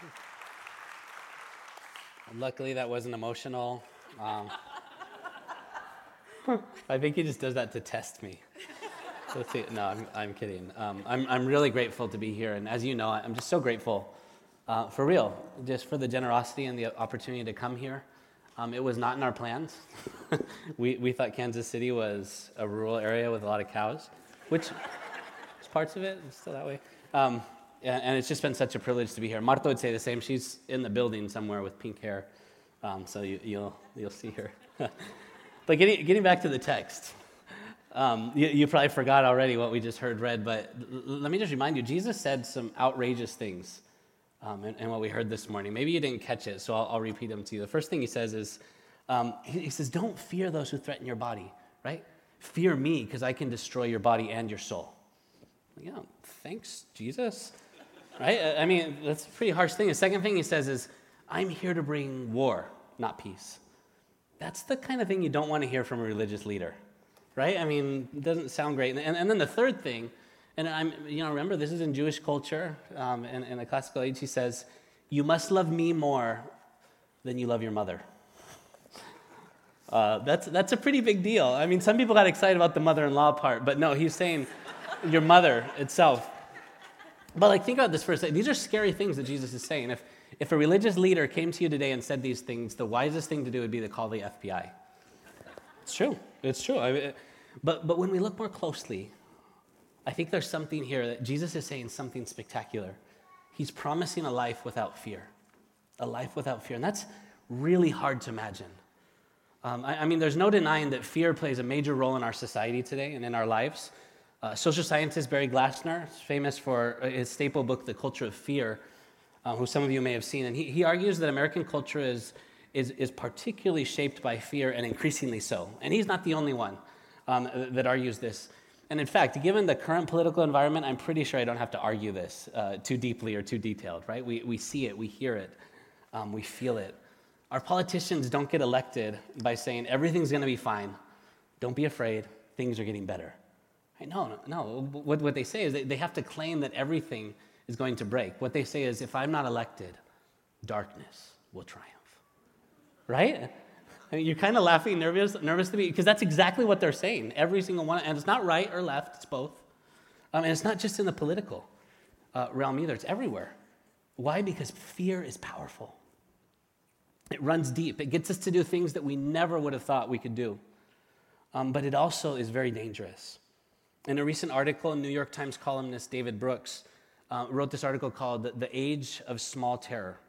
Luckily, that wasn't emotional. Um, I think he just does that to test me. Let's see. No, I'm, I'm kidding. Um, I'm, I'm really grateful to be here. And as you know, I'm just so grateful uh, for real, just for the generosity and the opportunity to come here. Um, it was not in our plans. we, we thought Kansas City was a rural area with a lot of cows, which parts of it, it's still that way. Um, and, and, it's just been such a privilege to be here. Marta would say the same. She's in the building somewhere with pink hair, um, so you, will you'll, you'll see her. but getting, getting back to the text, um, you, you, probably forgot already what we just heard read, but l- let me just remind you Jesus said some outrageous things um, in, what we heard this morning. Maybe you didn't catch it, so I'll, I'll repeat them to you. The first thing he says is, um, he, he says, Don't fear those who threaten your body, right? Fear me because I can destroy your body and your soul. Yeah, thanks, Jesus. Right? I mean, that's a pretty harsh thing. The second thing he says is, I'm here to bring war, not peace. That's the kind of thing you don't want to hear from a religious leader right? I mean, it doesn't sound great. And, and then the third thing, and I'm, you know, remember this is in Jewish culture, um, in, in the classical age, he says, You must love me more than you love your mother. Uh, that's, that's a pretty big deal. I mean, some people got excited about the mother in law part, but no, he's saying your mother itself. But like, think about this for a second. These are scary things that Jesus is saying. If, if a religious leader came to you today and said these things, the wisest thing to do would be to call the FBI. It's true. It's true. I mean, but, but when we look more closely, I think there's something here that Jesus is saying something spectacular. He's promising a life without fear, a life without fear. And that's really hard to imagine. Um, I, I, mean, there's no denying that fear plays a major role in our society today and in our lives. Uh, social scientist Barry Glassner famous for his staple book, The Culture of Fear, uh, who some of you may have seen. And he, he argues that American culture is is, is particularly shaped by fear and increasingly so. And he's not the only one um, that argues this. And in fact, given the current political environment, I'm pretty sure I don't have to argue this uh, too deeply or too detailed, right? We, we see it, we hear it, um, we feel it. Our politicians don't get elected by saying everything's going to be fine. Don't be afraid, things are getting better. Right? No, no, no. What, what they say is they, they have to claim that everything is going to break. What they say is if I'm not elected, darkness will triumph right? I mean, you're kind of laughing, nervous, nervous to be, because that's exactly what they're saying. Every single one, and it's not right or left, it's both. Um, and it's not just in the political uh, realm either, it's everywhere. Why? Because fear is powerful. It runs deep. It gets us to do things that we never would have thought we could do. Um, but it also is very dangerous. In a recent article, New York Times columnist David Brooks uh, wrote this article called The Age of Small Terror.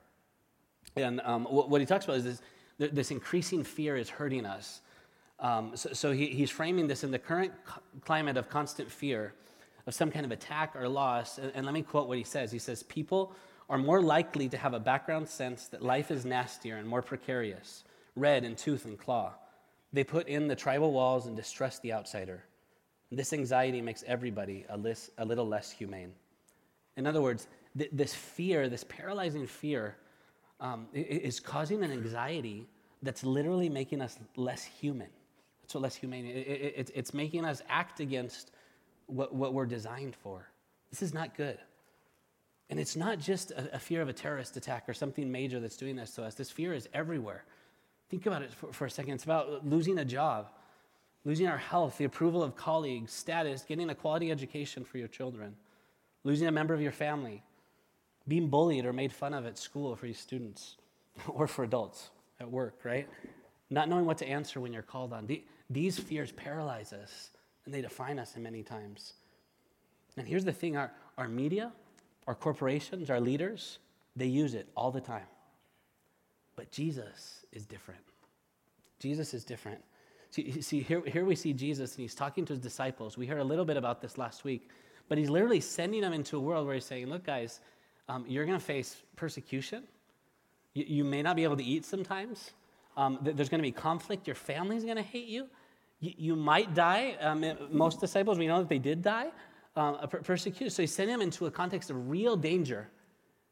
And um, what he talks about is this this increasing fear is hurting us. Um, so, so he, he's framing this in the current climate of constant fear of some kind of attack or loss. And, and let me quote what he says. He says, People are more likely to have a background sense that life is nastier and more precarious, red in tooth and claw. They put in the tribal walls and distrust the outsider. This anxiety makes everybody a, list, a little less humane. In other words, th- this fear, this paralyzing fear, um, is causing an anxiety that's literally making us less human. That's what less humane it, it, It's making us act against what, what we're designed for. This is not good. And it's not just a, a, fear of a terrorist attack or something major that's doing this to us. This fear is everywhere. Think about it for, for a second. It's about losing a job, losing our health, the approval of colleagues, status, getting a quality education for your children, losing a member of your family, being bullied or made fun of at school for your students or for adults at work, right? Not knowing what to answer when you're called on. These fears paralyze us and they define us in many times. And here's the thing our, our media, our corporations, our leaders, they use it all the time. But Jesus is different. Jesus is different. See, see here, here we see Jesus and he's talking to his disciples. We heard a little bit about this last week, but he's literally sending them into a world where he's saying, Look, guys, um, you're going to face persecution. You, you, may not be able to eat sometimes. Um, th- there's going to be conflict. Your family's going to hate you. you. you. might die. Um, most disciples, we know that they did die, uh, per- persecuted. So he sent him into a context of real danger.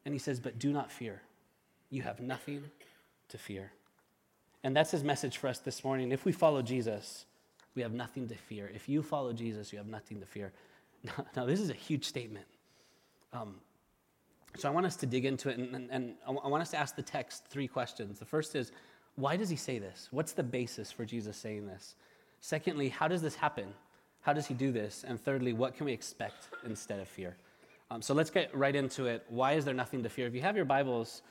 And he says, But do not fear. You have nothing to fear. And that's his message for us this morning. If we follow Jesus, we have nothing to fear. If you follow Jesus, you have nothing to fear. Now, now this is a huge statement. Um, so I want us to dig into it, and, and, and I want us to ask the text three questions. The first is, why does he say this? What's the basis for Jesus saying this? Secondly, how does this happen? How does he do this? And thirdly, what can we expect instead of fear? Um, so let's get right into it. Why is there nothing to fear? If you have your Bibles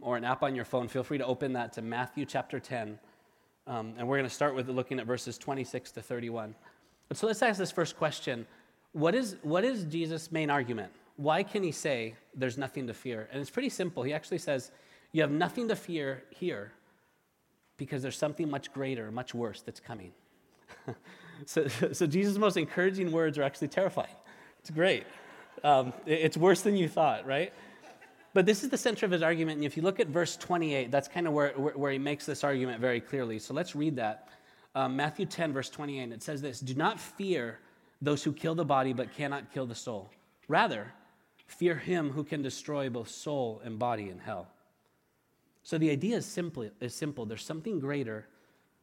or an app on your phone, feel free to open that to Matthew chapter 10. Um, and we're going to start with looking at verses 26 to 31. But so let's ask this first question what is, what is Jesus' main argument? Why can he say there's nothing to fear? And it's pretty simple. He actually says, You have nothing to fear here because there's something much greater, much worse that's coming. so, so Jesus' most encouraging words are actually terrifying. It's great. Um, it's worse than you thought, right? But this is the center of his argument. And if you look at verse 28, that's kind of where, where, where he makes this argument very clearly. So let's read that. Um, Matthew 10, verse 28, it says this Do not fear those who kill the body but cannot kill the soul. Rather, fear him who can destroy both soul and body in hell. So the idea is, simply, is simple. There's something greater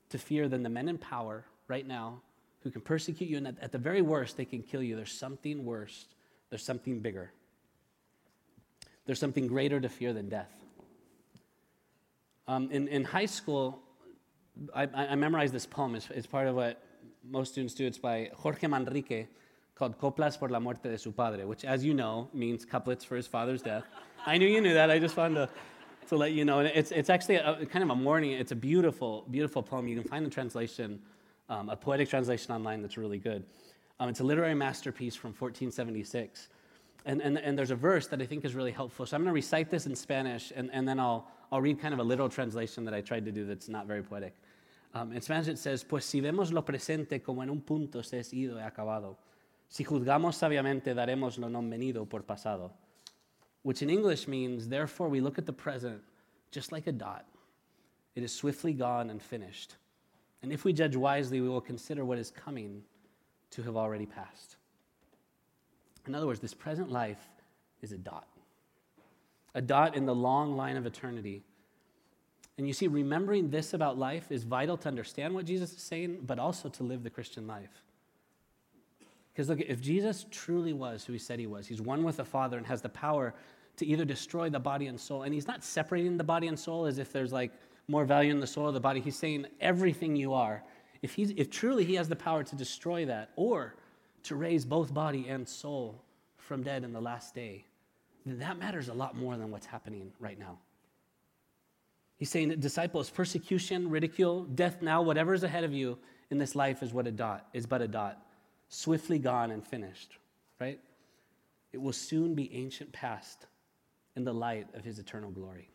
to fear than the men in power right now who can persecute you, and at, at the very worst, they can kill you. There's something worse, there's something bigger. There's something greater to fear than death. Um, in, in high school, I, I memorized this poem. It's, it's, part of what most students do. It's by Jorge Manrique called Coplas por la muerte de su padre, which, as you know, means couplets for his father's death. I knew you knew that. I just wanted to, to let you know. And it's, it's actually a, kind of a mourning. It's a beautiful, beautiful poem. You can find the translation, um, a poetic translation online that's really good. Um, it's a literary masterpiece from 1476. And, and, and there's a verse that I think is really helpful. So I'm going to recite this in Spanish, and, and then I'll, I'll read kind of a literal translation that I tried to do that's not very poetic. Um, in Spanish it says, Pues si vemos lo presente como en un punto se es ido y acabado, si juzgamos sabiamente daremos lo non venido por pasado. Which in English means, therefore we look at the present just like a dot. It is swiftly gone and finished. And if we judge wisely, we will consider what is coming to have already passed. In other words, this present life is a dot, a dot in the long line of eternity. And you see, remembering this about life is vital to understand what Jesus is saying, but also to live the Christian life. Because look, if Jesus truly was who he said he was, he's one with the Father and has the power to either destroy the body and soul, and he's not separating the body and soul as if there's like more value in the soul of the body. He's saying everything you are. If, he's, if truly he has the power to destroy that, or to raise both body and soul from dead in the last day, then that matters a lot more than what's happening right now. He's saying that disciples, persecution, ridicule, death now, whatever is ahead of you in this life is what a dot is but a dot, swiftly gone and finished, right? It will soon be ancient past in the light of his eternal glory.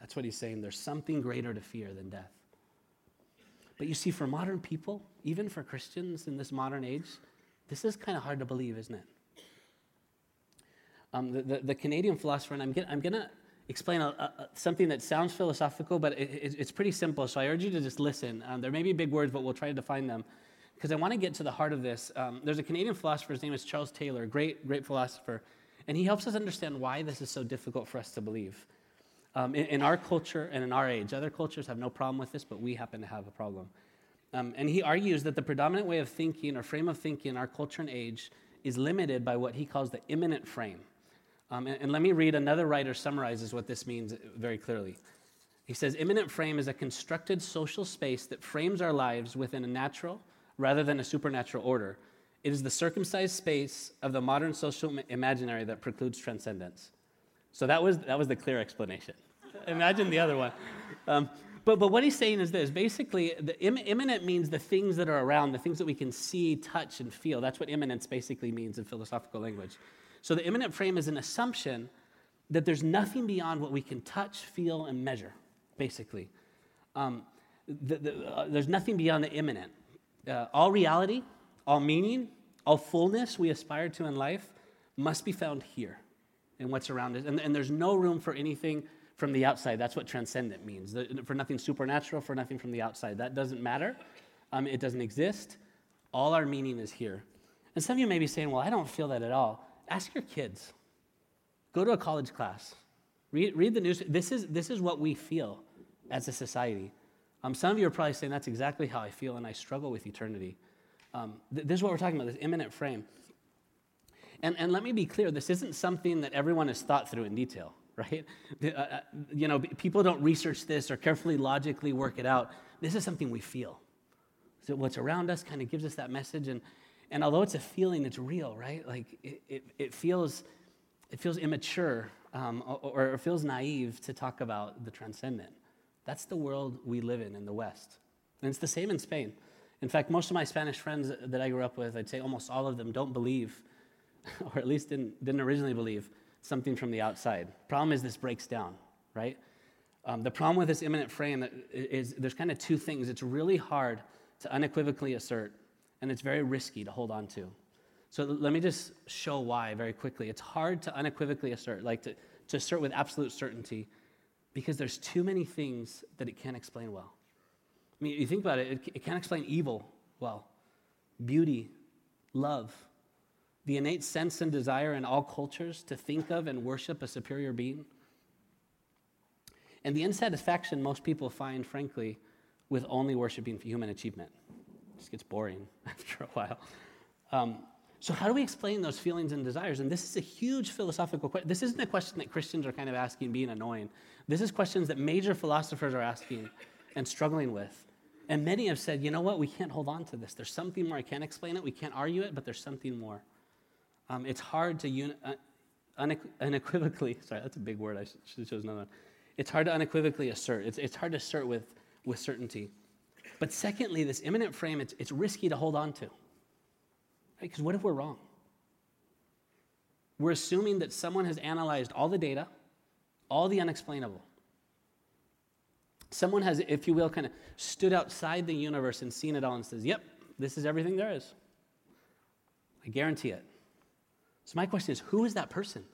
That's what he's saying. There's something greater to fear than death. But you see, for modern people, even for Christians in this modern age, this is kind of hard to believe, isn't it? Um, the, the, the, Canadian philosopher, and I'm, get, I'm going to explain a, a, something that sounds philosophical, but it, it, it's pretty simple. So I urge you to just listen. Um, there may be big words, but we'll try to define them because I want to get to the heart of this. Um, there's a Canadian philosopher, his name is Charles Taylor, great, great philosopher, and he helps us understand why this is so difficult for us to believe. Um, in, in, our culture and in our age, other cultures have no problem with this, but we happen to have a problem. Um, and he argues that the predominant way of thinking or frame of thinking in our culture and age is limited by what he calls the immanent frame. Um, and, and let me read another writer summarizes what this means very clearly. He says, Immanent frame is a constructed social space that frames our lives within a natural rather than a supernatural order. It is the circumcised space of the modern social imaginary that precludes transcendence. So that was, that was the clear explanation. Imagine the other one. Um, but, but what he's saying is this basically, the Im- immanent means the things that are around, the things that we can see, touch, and feel. That's what immanence basically means in philosophical language. So the immanent frame is an assumption that there's nothing beyond what we can touch, feel, and measure, basically. Um, the, the, uh, there's nothing beyond the immanent. Uh, all reality, all meaning, all fullness we aspire to in life must be found here in what's around us. And, and there's no room for anything from the outside. That's what transcendent means. For nothing supernatural, for nothing from the outside. That doesn't matter. Um, it doesn't exist. All our meaning is here. And some of you may be saying, well, I don't feel that at all. Ask your kids. Go to a college class. Read, read the news. This is, this is what we feel as a society. Um, some of you are probably saying, that's exactly how I feel, and I struggle with eternity. Um, th- this is what we're talking about, this immanent frame. And, and let me be clear this isn't something that everyone has thought through in detail, right? Uh, uh you know, people don't research this or carefully, logically work it out. This is something we feel. So what's around us kind of gives us that message. And, and although it's a feeling, it's real, right? Like it, it, it feels, it feels immature um, or, or it feels naive to talk about the transcendent. That's the world we live in in the West. And it's the same in Spain. In fact, most of my Spanish friends that I grew up with, I'd say almost all of them don't believe, or at least didn't, didn't originally believe, something from the outside. Problem is, this breaks down, right? Um, the problem with this immanent frame is there's kind of two things. It's really hard to unequivocally assert, and it's very risky to hold on to. So let me just show why very quickly. It's hard to unequivocally assert, like to, to assert with absolute certainty, because there's too many things that it can't explain well. I mean, you think about it, it, it can't explain evil well, beauty, love, the innate sense and desire in all cultures to think of and worship a superior being, and the insatisfaction most people find, frankly, with only worshiping human achievement. It just gets boring after a while. Um, so, how do we explain those feelings and desires? And this is a huge philosophical question. This isn't a question that Christians are kind of asking, being annoying. This is questions that major philosophers are asking and struggling with. And many have said, you know what, we can't hold on to this. There's something more. I can't explain it, we can't argue it, but there's something more. Um, it's hard to uni- uh, unequivocally, sorry, that's a big word. I should have chosen another one. It's hard to unequivocally assert. It's, it's hard to assert with, with certainty. But secondly, this immanent frame, it's, it's risky to hold on to. Because right? what if we're wrong? We're assuming that someone has analyzed all the data, all the unexplainable. Someone has, if you will, kind of stood outside the universe and seen it all and says, yep, this is everything there is. I guarantee it. So, my question is who is that person?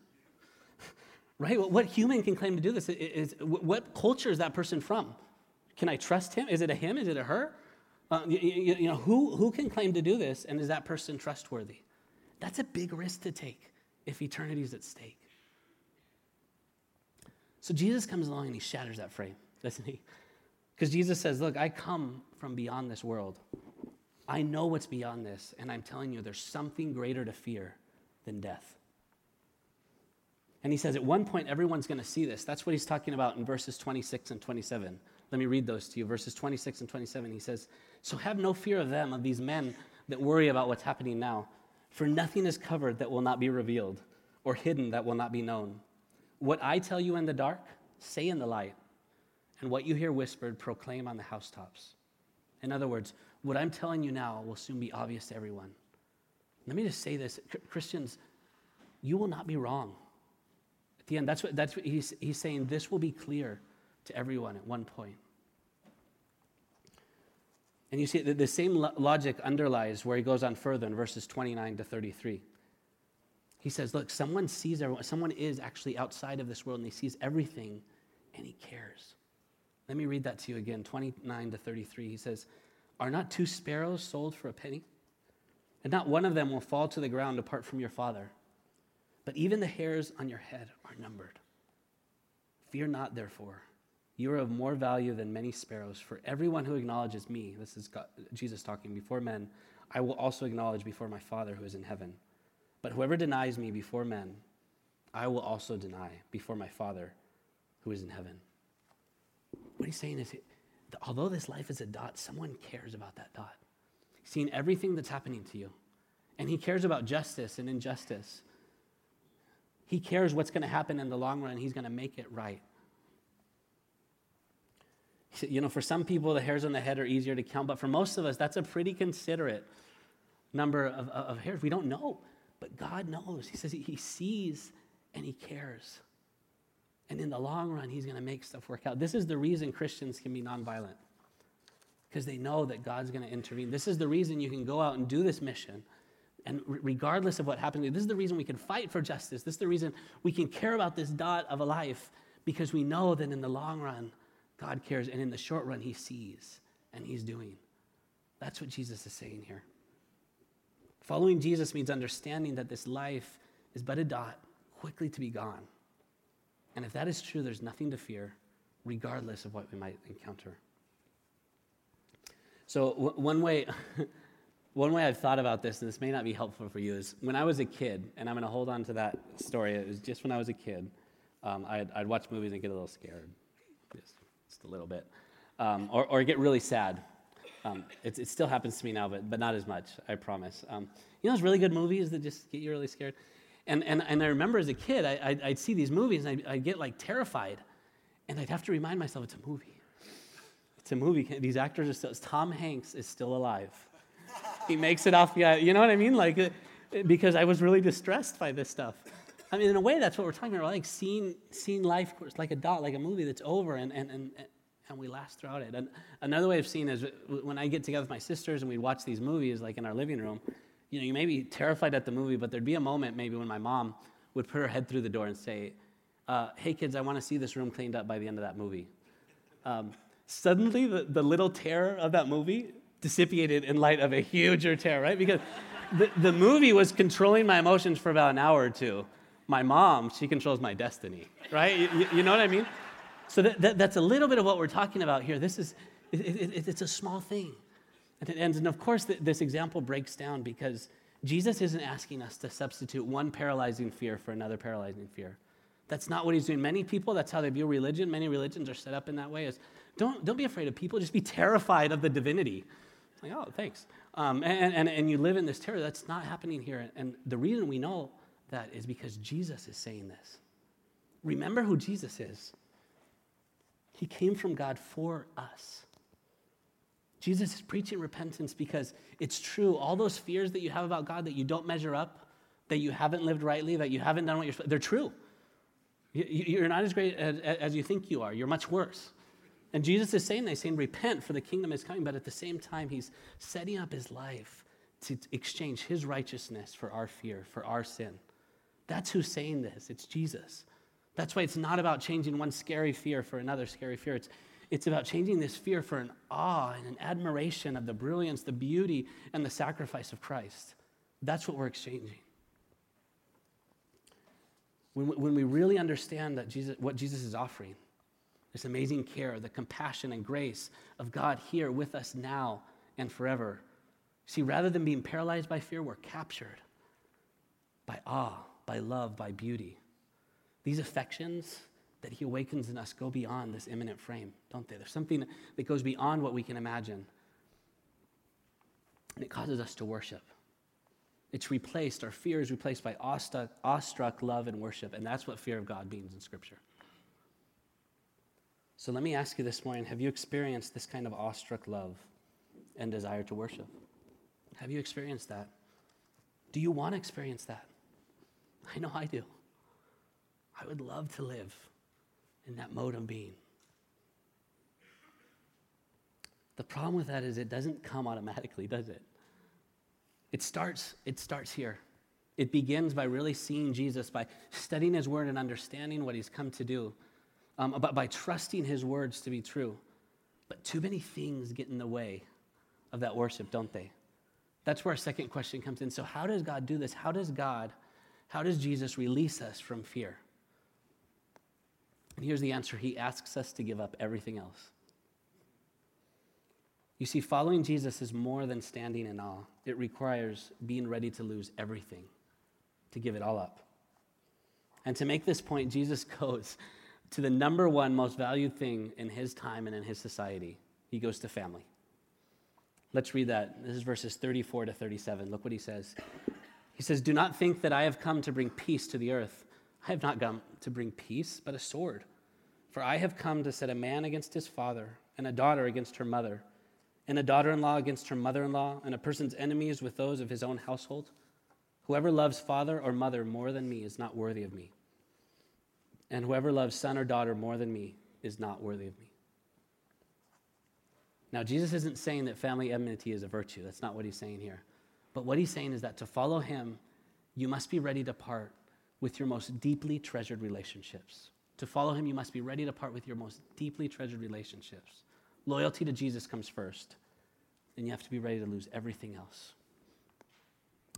right? What human can claim to do this? Is, what culture is that person from? Can I trust him? Is it a him? Is it a her? Uh, you, you, you know, who, who can claim to do this, and is that person trustworthy? That's a big risk to take if eternity is at stake. So Jesus comes along and he shatters that frame, doesn't he? Because Jesus says, Look, I come from beyond this world. I know what's beyond this, and I'm telling you, there's something greater to fear than death. And he says, at one point, everyone's going to see this. That's what he's talking about in verses 26 and 27. Let me read those to you. Verses 26 and 27. He says, So have no fear of them, of these men that worry about what's happening now. For nothing is covered that will not be revealed, or hidden that will not be known. What I tell you in the dark, say in the light. And what you hear whispered, proclaim on the housetops. In other words, what I'm telling you now will soon be obvious to everyone. Let me just say this Christians, you will not be wrong. At the end, that's what, that's what he's, he's saying. This will be clear to everyone at one point. And you see, the, the same lo- logic underlies where he goes on further in verses 29 to 33. He says, Look, someone sees everyone, someone is actually outside of this world and he sees everything and he cares. Let me read that to you again 29 to 33. He says, Are not two sparrows sold for a penny? And not one of them will fall to the ground apart from your Father. But even the hairs on your head are numbered. Fear not, therefore. You are of more value than many sparrows. For everyone who acknowledges me, this is God, Jesus talking before men, I will also acknowledge before my Father who is in heaven. But whoever denies me before men, I will also deny before my Father who is in heaven. What he's saying is, although this life is a dot, someone cares about that dot. Seen everything that's happening to you. And he cares about justice and injustice. He cares what's going to happen in the long run. He's going to make it right. You know, for some people, the hairs on the head are easier to count, but for most of us, that's a pretty considerate number of, of hairs. We don't know, but God knows. He says He sees and He cares. And in the long run, He's going to make stuff work out. This is the reason Christians can be nonviolent, because they know that God's going to intervene. This is the reason you can go out and do this mission. And regardless of what happens, this is the reason we can fight for justice. This is the reason we can care about this dot of a life, because we know that in the long run, God cares, and in the short run, He sees and He's doing. That's what Jesus is saying here. Following Jesus means understanding that this life is but a dot, quickly to be gone. And if that is true, there's nothing to fear, regardless of what we might encounter. So, w- one way One way I've thought about this, and this may not be helpful for you, is when I was a kid, and I'm going to hold on to that story. It was just when I was a kid, um, I'd, I'd, watch movies and get a little scared, just, just a little bit, um, or, or, get really sad. Um, it, it, still happens to me now, but, but not as much, I promise. Um, you know those really good movies that just get you really scared? And, and, and I remember as a kid, I, would see these movies and I'd, I'd get like terrified. And I'd have to remind myself it's a movie. It's a movie. These actors are still, Tom Hanks is still alive. He makes it off, yeah, you know what I mean? Like, uh, because I was really distressed by this stuff. I mean, in a way, that's what we're talking about, like seeing, seeing life like a dot, like a movie that's over, and, and, and, and we last throughout it. And another way of seeing is when I get together with my sisters and we'd watch these movies, like in our living room, you know, you may be terrified at the movie, but there'd be a moment maybe when my mom would put her head through the door and say, uh, hey kids, I want to see this room cleaned up by the end of that movie. Um, suddenly, the, the little terror of that movie dissipated in light of a huger terror, right? Because the, the movie was controlling my emotions for about an hour or two. My mom, she controls my destiny, right? You, you know what I mean? So that, that, that's a little bit of what we're talking about here. This is, it, it, it's a small thing. And, and of course, this example breaks down because Jesus isn't asking us to substitute one paralyzing fear for another paralyzing fear. That's not what he's doing. Many people, that's how they view religion. Many religions are set up in that way. Is don't, don't be afraid of people, just be terrified of the divinity. It's Like, oh, thanks. Um, and, and, and you live in this terror. That's not happening here. And the reason we know that is because Jesus is saying this. Remember who Jesus is. He came from God for us. Jesus is preaching repentance because it's true. All those fears that you have about God that you don't measure up, that you haven't lived rightly, that you haven't done what you're they're true. You're not as great as you think you are. You're much worse. And Jesus is saying, he's saying, repent for the kingdom is coming. But at the same time, he's setting up his life to exchange his righteousness for our fear, for our sin. That's who's saying this. It's Jesus. That's why it's not about changing one scary fear for another scary fear. It's, it's about changing this fear for an awe and an admiration of the brilliance, the beauty, and the sacrifice of Christ. That's what we're exchanging. When, when we really understand that Jesus, what Jesus is offering, this amazing care, the compassion and grace of God here with us now and forever. See, rather than being paralyzed by fear, we're captured by awe, by love, by beauty. These affections that He awakens in us go beyond this immanent frame, don't they? There's something that goes beyond what we can imagine. And it causes us to worship. It's replaced, our fear is replaced by awestruck, awestruck love and worship. And that's what fear of God means in Scripture. So let me ask you this morning have you experienced this kind of awestruck love and desire to worship? Have you experienced that? Do you want to experience that? I know I do. I would love to live in that mode of being. The problem with that is it doesn't come automatically, does it? It starts, it starts here. It begins by really seeing Jesus, by studying his word and understanding what he's come to do um, but by trusting his words to be true. But too many things get in the way of that worship, don't they? That's where our second question comes in. So, how does God do this? How does God, how does Jesus release us from fear? And here's the answer He asks us to give up everything else. You see, following Jesus is more than standing in awe, it requires being ready to lose everything, to give it all up. And to make this point, Jesus goes to the number one most valued thing in his time and in his society. He goes to family. Let's read that. This is verses 34 to 37. Look what he says. He says, Do not think that I have come to bring peace to the earth. I have not come to bring peace, but a sword. For I have come to set a man against his father, and a daughter against her mother, and a daughter in law against her mother in law, and a person's enemies with those of his own household. Whoever loves father or mother more than me is not worthy of me and whoever loves son or daughter more than me is not worthy of me. Now, Jesus isn't saying that family enmity is a virtue. That's not what he's saying here. But what he's saying is that to follow him, you must be ready to part with your most deeply treasured relationships. To follow him, you must be ready to part with your most deeply treasured relationships. Loyalty to Jesus comes first, and you have to be ready to lose everything else.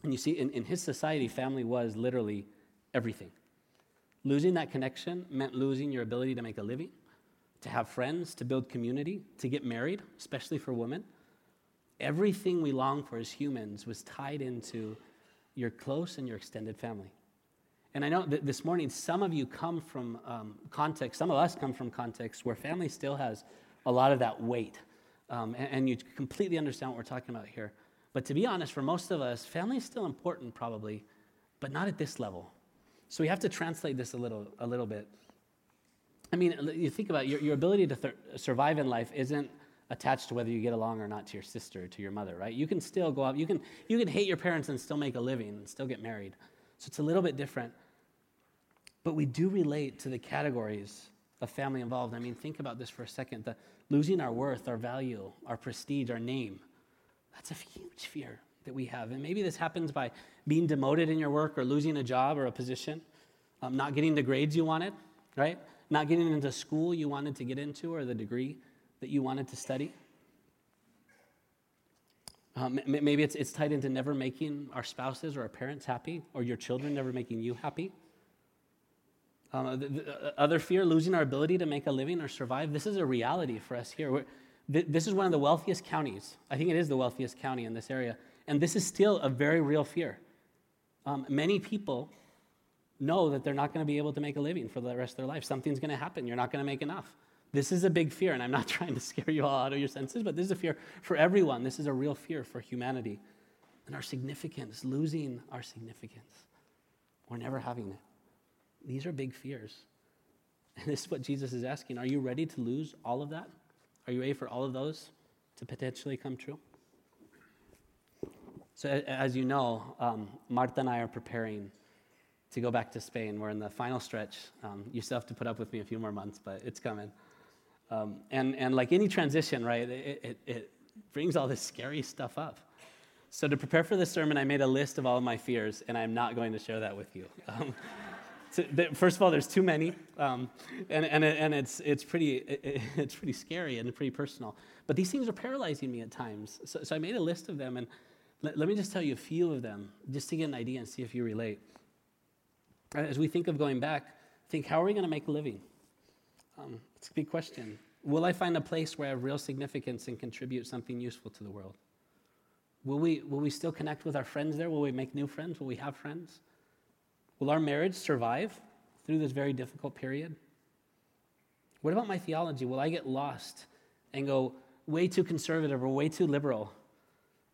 And you see, in, in his society, family was literally everything. Losing that connection meant losing your ability to make a living, to have friends, to build community, to get married, especially for women. everything we long for as humans was tied into your close and your extended family. And I know that this morning, some of you come from um, context, some of us come from context where family still has a lot of that weight. Um, and, and, you completely understand what we're talking about here. But to be honest, for most of us, family is still important, probably, but not at this level. So we have to translate this a little, a little bit. I mean, you think about it, your, your ability to th- survive in life isn't attached to whether you get along or not to your sister, to your mother, right? You can still go out, you can, you can hate your parents and still make a living and still get married. So it's a little bit different. But we do relate to the categories of family involved. I mean, think about this for a second. The losing our worth, our value, our prestige, our name. That's a huge fear that we have. And maybe this happens by being demoted in your work or losing a job or a position, um, not getting the grades you wanted, right? Not getting into school you wanted to get into or the degree that you wanted to study. Um, maybe it's, it's tied into never making our spouses or our parents happy, or your children never making you happy. Um, the, the, uh, other fear, losing our ability to make a living or survive. This is a reality for us here. Th- this is one of the wealthiest counties. I think it is the wealthiest county in this area. And this is still a very real fear. Um, many people know that they're not going to be able to make a living for the rest of their life. Something's going to happen. You're not going to make enough. This is a big fear, and I'm not trying to scare you all out of your senses, but this is a fear for everyone. This is a real fear for humanity and our significance, losing our significance. We're never having it. These are big fears. And this is what Jesus is asking. Are you ready to lose all of that? Are you ready for all of those to potentially come true? So, as you know, um, Marta and I are preparing to go back to Spain. We're in the final stretch. Um, you still have to put up with me a few more months, but it's coming. Um, and, and like any transition, right, it, it, it brings all this scary stuff up. So, to prepare for this sermon, I made a list of all of my fears, and I'm not going to share that with you. Um, first of all, there's too many, um, and, and, and it's, it's, pretty, it, it's pretty scary and pretty personal. But these things are paralyzing me at times. So, so I made a list of them, and let, let, me just tell you a few of them, just to get an idea and see if you relate. As we think of going back, think how are we going to make a living? Um, it's a big question. Will I find a place where I have real significance and contribute something useful to the world? Will we, will we still connect with our friends there? Will we make new friends? Will we have friends? Will our marriage survive through this very difficult period? What about my theology? Will I get lost and go way too conservative or way too liberal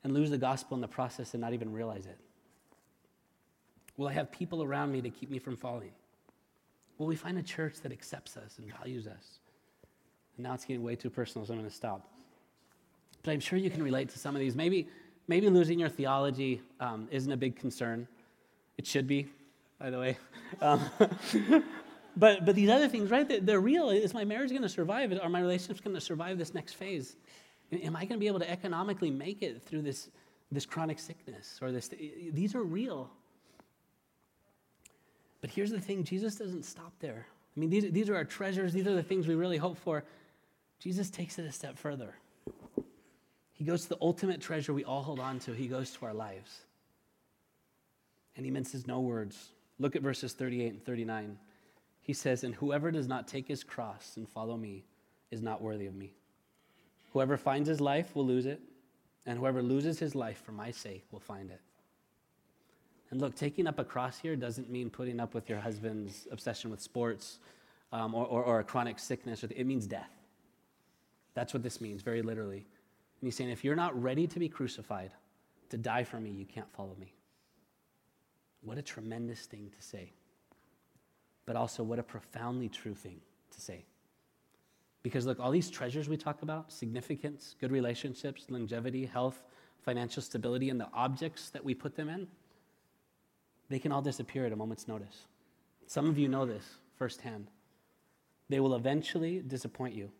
and lose the gospel in the process and not even realize it? Will I have people around me to keep me from falling? Will we find a church that accepts us and values us? And now it's getting way too personal, so I'm going to stop. But I'm sure you can relate to some of these. Maybe, maybe losing your theology um, isn't a big concern. It should be by the way. Um, but, but these other things, right, they're, they're real. Is my marriage going to survive? Are my relationships going to survive this next phase? Am I going to be able to economically make it through this, this chronic sickness or this? These are real. But here's the thing Jesus doesn't stop there. I mean, these, these are our treasures, these are the things we really hope for. Jesus takes it a step further. He goes to the ultimate treasure we all hold on to, he goes to our lives. And he minces no words. Look at verses 38 and 39. He says, And whoever does not take his cross and follow me is not worthy of me. Whoever finds his life will lose it, and whoever loses his life for my sake will find it. And look, taking up a cross here doesn't mean putting up with your husband's obsession with sports um, or, or, or, a chronic sickness. It means death. That's what this means, very literally. And he's saying, if you're not ready to be crucified, to die for me, you can't follow me. What a tremendous thing to say. But also, what a profoundly true thing to say. Because look, all these treasures we talk about significance, good relationships, longevity, health, financial stability, and the objects that we put them in they can all disappear at a moment's notice. Some of you know this firsthand. They will eventually disappoint you.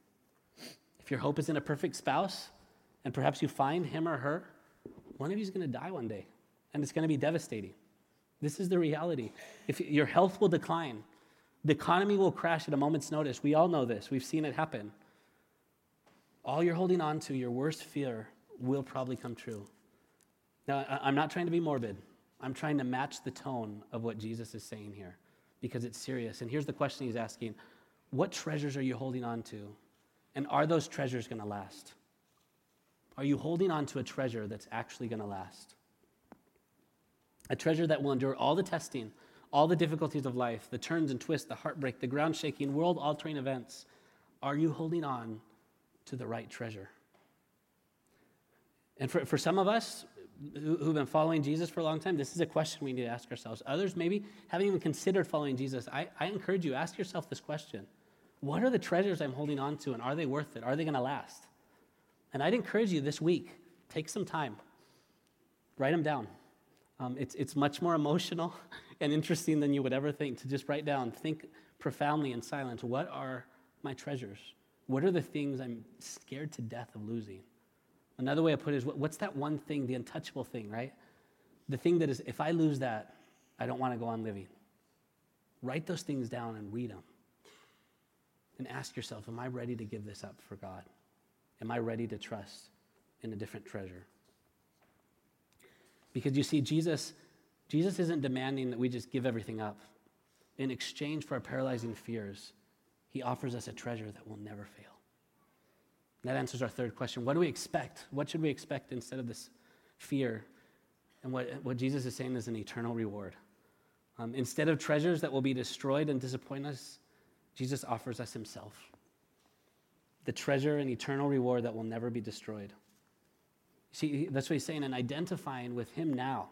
If your hope is in a perfect spouse, and perhaps you find him or her, one of you is going to die one day, and it's going to be devastating. This is the reality. If your health will decline, the economy will crash at a moment's notice. We all know this. We've seen it happen. All you're holding on to, your worst fear, will probably come true. Now, I'm not trying to be morbid. I'm trying to match the tone of what Jesus is saying here because it's serious. And here's the question he's asking What treasures are you holding on to? And are those treasures going to last? Are you holding on to a treasure that's actually going to last? A treasure that will endure all the testing, all the difficulties of life, the turns and twists, the heartbreak, the ground shaking, world altering events. Are you holding on to the right treasure? And for, for some of us who've been following Jesus for a long time, this is a question we need to ask ourselves. Others maybe haven't even considered following Jesus. I, I encourage you, ask yourself this question What are the treasures I'm holding on to, and are they worth it? Are they going to last? And I'd encourage you this week, take some time, write them down. Um, it's, it's much more emotional and interesting than you would ever think to just write down, think profoundly in silence. What are my treasures? What are the things I'm scared to death of losing? Another way I put it is what's that one thing, the untouchable thing, right? The thing that is, if I lose that, I don't want to go on living. Write those things down and read them. And ask yourself, am I ready to give this up for God? Am I ready to trust in a different treasure? Because you see, Jesus, Jesus isn't demanding that we just give everything up. In exchange for our paralyzing fears, he offers us a treasure that will never fail. that answers our third question. What do we expect? What should we expect instead of this fear? And what, what Jesus is saying is an eternal reward. Um, instead of treasures that will be destroyed and disappoint us, Jesus offers us himself the treasure and eternal reward that will never be destroyed. See, that's what he's saying, and identifying with him now.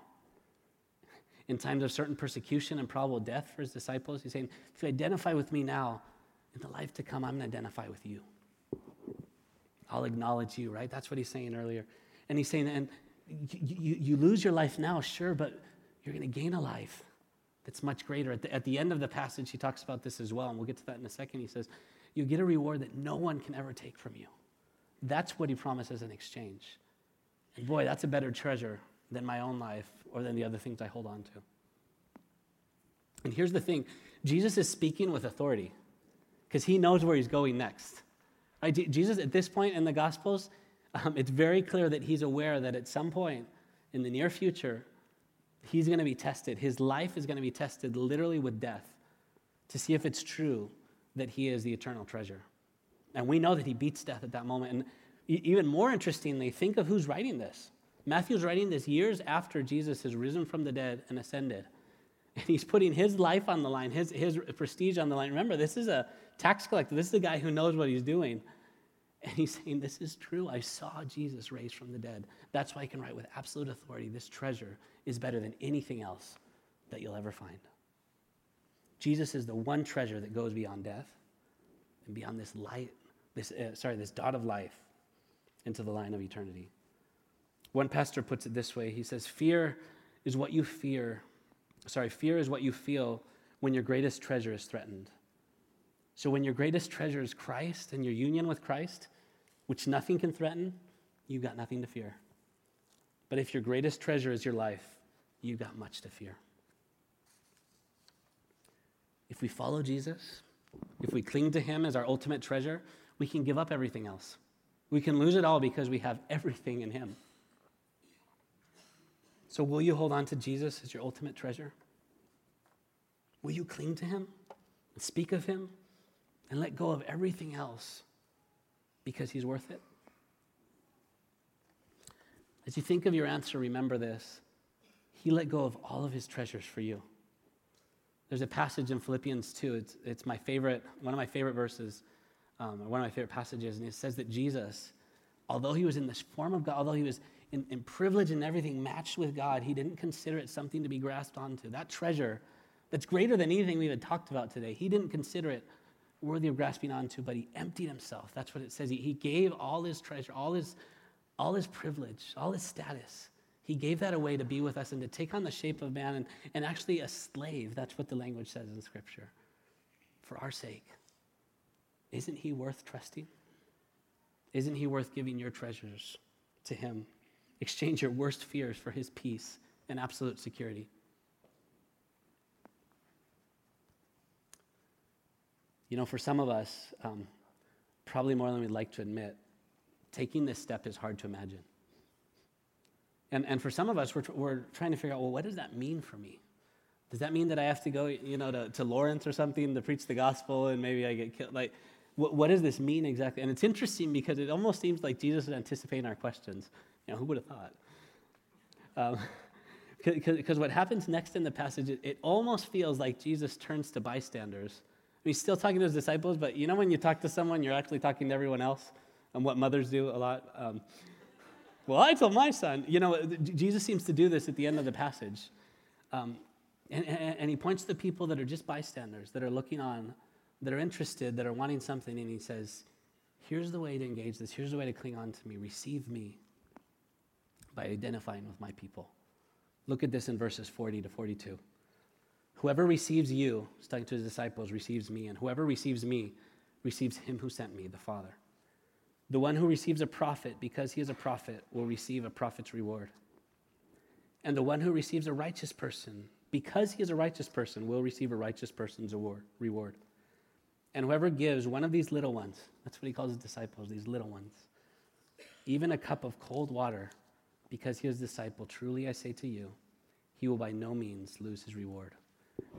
In times of certain persecution and probable death for his disciples, he's saying, if you identify with me now, in the life to come, I'm going to identify with you. I'll acknowledge you, right? That's what he's saying earlier. And he's saying, and you, you, lose your life now, sure, but you're going to gain a life that's much greater. At the, at the end of the passage, he talks about this as well, and we'll get to that in a second. He says, You get a reward that no one can ever take from you. That's what he promises in exchange. And boy, that's a better treasure than my own life or than the other things I hold on to. And here's the thing Jesus is speaking with authority because he knows where he's going next. Right? Jesus, at this point in the Gospels, um, it's very clear that he's aware that at some point in the near future, he's going to be tested. His life is going to be tested literally with death to see if it's true that he is the eternal treasure. And we know that he beats death at that moment. And even more interestingly, think of who's writing this. Matthew's writing this years after Jesus has risen from the dead and ascended. And he's putting his life on the line, his, his prestige on the line. Remember, this is a tax collector. This is a guy who knows what he's doing. And he's saying, This is true. I saw Jesus raised from the dead. That's why I can write with absolute authority this treasure is better than anything else that you'll ever find. Jesus is the one treasure that goes beyond death and beyond this light, this, uh, sorry, this dot of life into the line of eternity. One pastor puts it this way he says, Fear is what you fear. Sorry, fear is what you feel when your greatest treasure is threatened. So when your greatest treasure is Christ and your union with Christ, which nothing can threaten, you've got nothing to fear. But if your greatest treasure is your life, you've got much to fear. If we follow Jesus, if we cling to him as our ultimate treasure, we can give up everything else. We can lose it all because we have everything in Him. So, will you hold on to Jesus as your ultimate treasure? Will you cling to Him and speak of Him and let go of everything else because He's worth it? As you think of your answer, remember this He let go of all of His treasures for you. There's a passage in Philippians 2, it's, it's my favorite, one of my favorite verses um, one of my favorite passages, and it says that Jesus, although he was in the form of God, although he was in, in privilege and everything matched with God, he didn't consider it something to be grasped onto. That treasure that's greater than anything we even talked about today, he didn't consider it worthy of grasping onto, but he emptied himself. That's what it says. He, he gave all his treasure, all his, all his privilege, all his status. He gave that away to be with us and to take on the shape of man and, and actually a slave. That's what the language says in Scripture for our sake. Isn't he worth trusting? Isn't he worth giving your treasures to him? Exchange your worst fears for his peace and absolute security. You know, for some of us, um, probably more than we'd like to admit, taking this step is hard to imagine. And, and for some of us, we're, we're trying to figure out, well, what does that mean for me? Does that mean that I have to go, you know, to, to Lawrence or something to preach the gospel and maybe I get killed? Like, what, what does this mean exactly? And it's interesting because it almost seems like Jesus is anticipating our questions. You know, who would have thought? Because um, what happens next in the passage, it, it, almost feels like Jesus turns to bystanders. he's still talking to his disciples, but you know when you talk to someone, you're actually talking to everyone else, and what mothers do a lot. Um, well, I told my son. You know, Jesus seems to do this at the end of the passage. Um, and, and, and, he points to people that are just bystanders, that are looking on, that are interested, that are wanting something, and he says, Here's the way to engage this. Here's the way to cling on to me. Receive me by identifying with my people. Look at this in verses 40 to 42. Whoever receives you, talking to his disciples, receives me, and whoever receives me receives him who sent me, the Father. The one who receives a prophet because he is a prophet will receive a prophet's reward. And the one who receives a righteous person because he is a righteous person will receive a righteous person's reward. And whoever gives one of these little ones, that's what he calls his disciples, these little ones, even a cup of cold water because he is a disciple, truly I say to you, he will by no means lose his reward.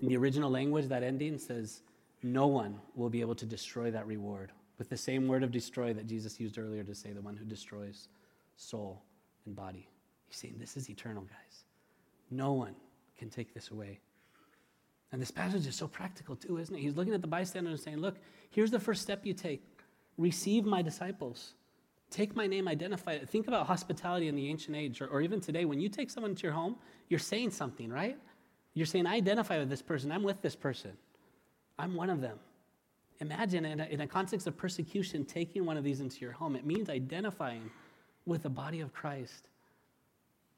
In the original language, that ending says, no one will be able to destroy that reward with the same word of destroy that Jesus used earlier to say, the one who destroys soul and body. He's saying, This is eternal, guys. No one can take this away. And this passage is so practical, too, isn't it? He's looking at the bystander and saying, Look, here's the first step you take receive my disciples. Take my name, identify it. Think about hospitality in the ancient age, or, or even today. When you take someone to your home, you're saying something, right? You're saying, I identify with this person. I'm with this person. I'm one of them. Imagine in a, in a context of persecution, taking one of these into your home. It means identifying with the body of Christ.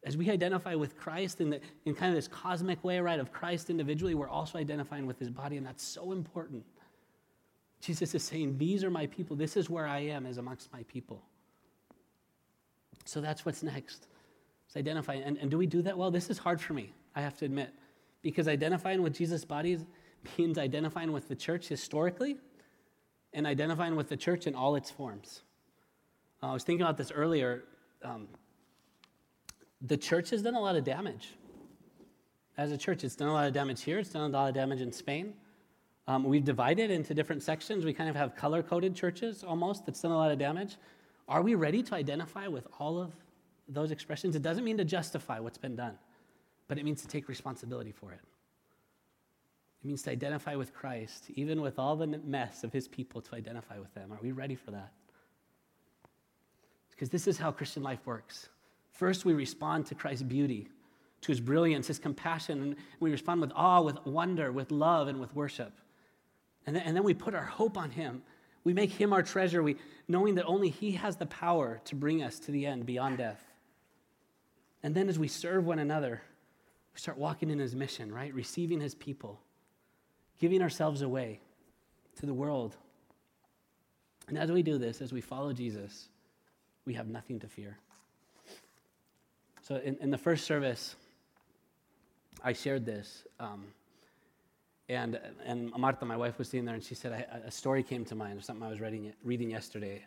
As we identify with Christ in, the, in kind of this cosmic way, right, of Christ individually, we're also identifying with his body, and that's so important. Jesus is saying, These are my people. This is where I am as amongst my people. So that's what's next. It's identifying. And, and do we do that well? This is hard for me, I have to admit, because identifying with Jesus' body means identifying with the church historically and identifying with the church in all its forms. Uh, I was thinking about this earlier. Um, the church has done a lot of damage. As a church, it's done a lot of damage here, it's done a lot of damage in Spain. Um, we've divided into different sections. We kind of have color coded churches almost that's done a lot of damage. Are we ready to identify with all of those expressions? It doesn't mean to justify what's been done, but it means to take responsibility for it. It means to identify with Christ, even with all the mess of his people, to identify with them. Are we ready for that? Because this is how Christian life works. First, we respond to Christ's beauty, to his brilliance, his compassion, and we respond with awe, with wonder, with love, and with worship. And then, and then we put our hope on him. We make him our treasure, we, knowing that only he has the power to bring us to the end beyond death. And then as we serve one another, we start walking in his mission, right? Receiving his people giving ourselves away to the world. And as we do this, as we follow Jesus, we have nothing to fear. So, in, in the first service, I shared this. Um, and, and Marta, my wife, was sitting there and she said, I, A story came to mind of something I was reading, reading yesterday.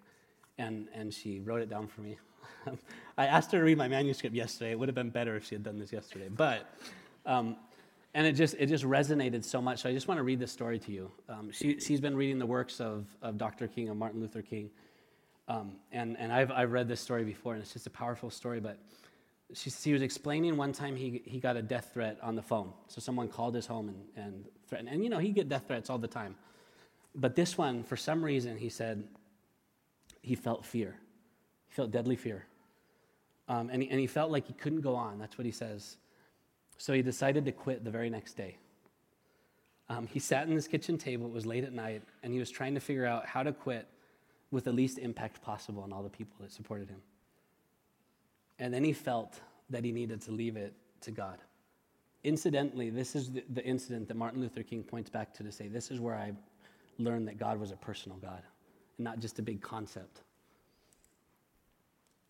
And, and she wrote it down for me. I asked her to read my manuscript yesterday. It would have been better if she had done this yesterday. But um, and it just, it just resonated so much. So I just want to read this story to you. Um, she, she's been reading the works of, of Dr. King, of Martin Luther King. Um, and and I've, I've read this story before, and it's just a powerful story. But she, she was explaining one time he, he got a death threat on the phone. So someone called his home and, and threatened. And you know, he get death threats all the time. But this one, for some reason, he said he felt fear. He felt deadly fear. Um, and, he, and he felt like he couldn't go on. That's what he says. So he decided to quit the very next day. Um, he sat in his kitchen table, it was late at night, and he was trying to figure out how to quit with the least impact possible on all the people that supported him. And then he felt that he needed to leave it to God. Incidentally, this is the, the incident that Martin Luther King points back to to say, This is where I learned that God was a personal God and not just a big concept.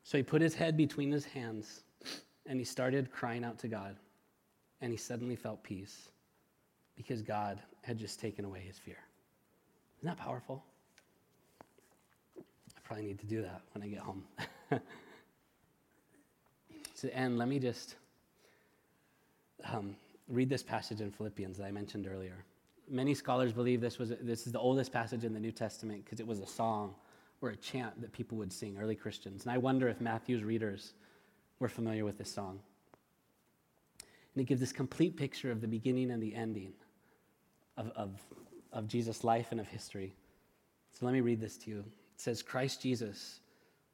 So he put his head between his hands and he started crying out to God and he suddenly felt peace because God had just taken away his fear. Isn't that powerful? I probably need to do that when I get home. to end, let me just um, read this passage in Philippians that I mentioned earlier. Many scholars believe this, was, this is the oldest passage in the New Testament because it was a song or a chant that people would sing, early Christians. And I wonder if Matthew's readers were familiar with this song. And it gives this complete picture of the beginning and the ending of, of, of Jesus' life and of history. So let me read this to you. It says, Christ Jesus,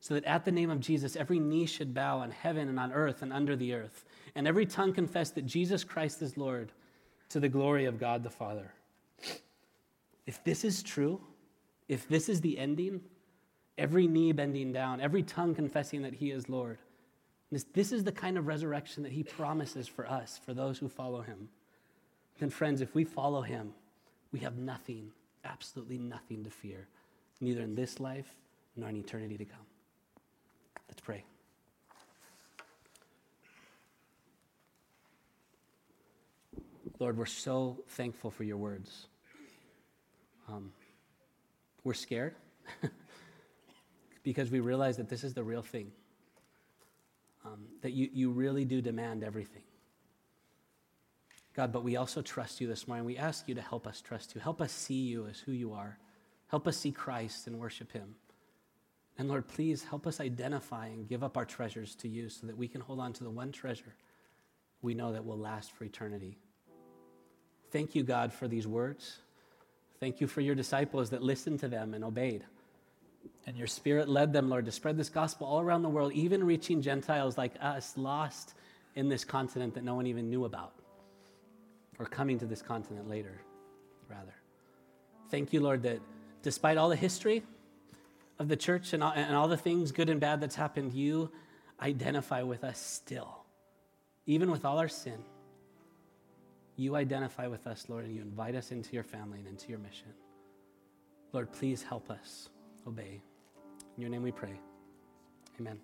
so that at the name of Jesus every knee should bow in heaven and on earth and under the earth, and every tongue confess that Jesus Christ is Lord to the glory of God the Father. If this is true, if this is the ending, every knee bending down, every tongue confessing that He is Lord, this, this is the kind of resurrection that He promises for us, for those who follow Him. Then, friends, if we follow Him, we have nothing, absolutely nothing to fear, neither in this life nor in eternity to come. Let's pray. Lord, we're so thankful for your words. Um, we're scared because we realize that this is the real thing, um, that you, you really do demand everything. God, but we also trust you this morning. We ask you to help us trust you. Help us see you as who you are. Help us see Christ and worship him. And Lord, please help us identify and give up our treasures to you so that we can hold on to the one treasure we know that will last for eternity. Thank you, God, for these words. Thank you for your disciples that listened to them and obeyed. And your spirit led them, Lord, to spread this gospel all around the world, even reaching Gentiles like us, lost in this continent that no one even knew about, or coming to this continent later, rather. Thank you, Lord, that despite all the history of the church and all, and all the things, good and bad, that's happened, you identify with us still, even with all our sin you identify with us, Lord, and you invite us into your family and into your mission. Lord, please help us obey. In your name we pray. Amen.